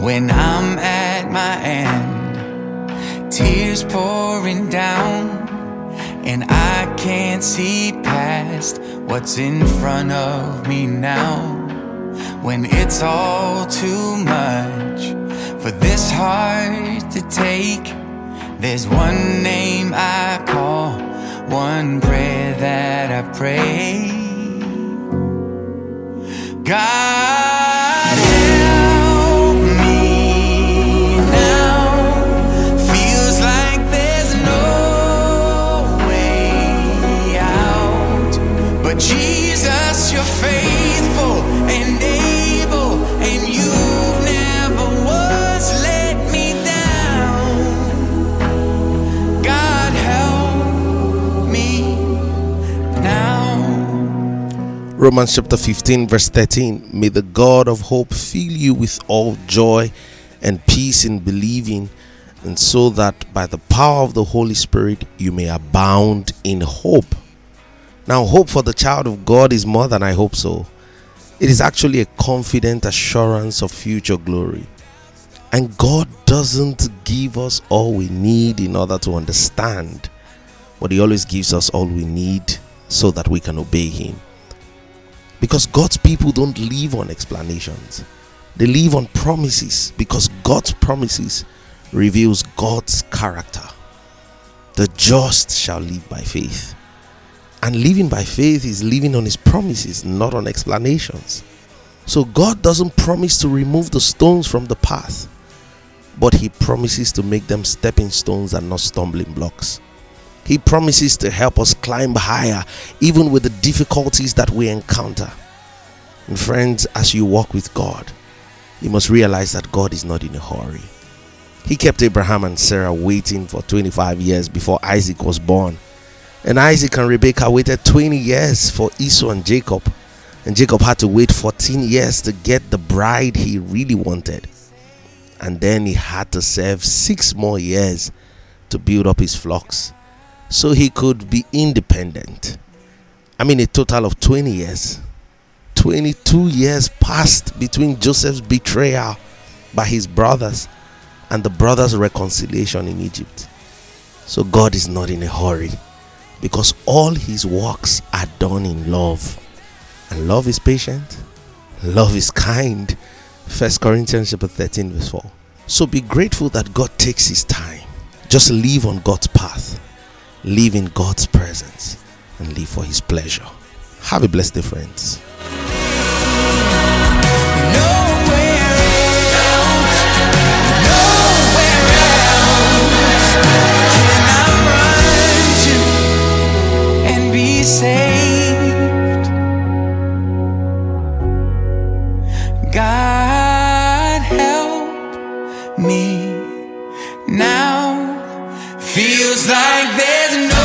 When I'm at my end, tears pouring down, and I can't see past what's in front of me now. When it's all too much for this heart to take, there's one name I call, one prayer that I pray. God. Romans chapter 15, verse 13. May the God of hope fill you with all joy and peace in believing, and so that by the power of the Holy Spirit you may abound in hope. Now, hope for the child of God is more than I hope so. It is actually a confident assurance of future glory. And God doesn't give us all we need in order to understand, but He always gives us all we need so that we can obey Him. Because God's people don't live on explanations. They live on promises because God's promises reveals God's character. The just shall live by faith. And living by faith is living on his promises, not on explanations. So God doesn't promise to remove the stones from the path, but he promises to make them stepping stones and not stumbling blocks. He promises to help us climb higher, even with the difficulties that we encounter. And friends, as you walk with God, you must realize that God is not in a hurry. He kept Abraham and Sarah waiting for 25 years before Isaac was born. And Isaac and Rebekah waited 20 years for Esau and Jacob. And Jacob had to wait 14 years to get the bride he really wanted. And then he had to serve six more years to build up his flocks so he could be independent. I mean, a total of 20 years. 22 years passed between Joseph's betrayal by his brothers and the brothers' reconciliation in Egypt. So God is not in a hurry because all his works are done in love. And love is patient, love is kind. 1 Corinthians chapter 13, verse 4. So be grateful that God takes his time. Just live on God's path, live in God's presence, and live for his pleasure. Have a blessed day, friends. Nowhere else, Feels like there's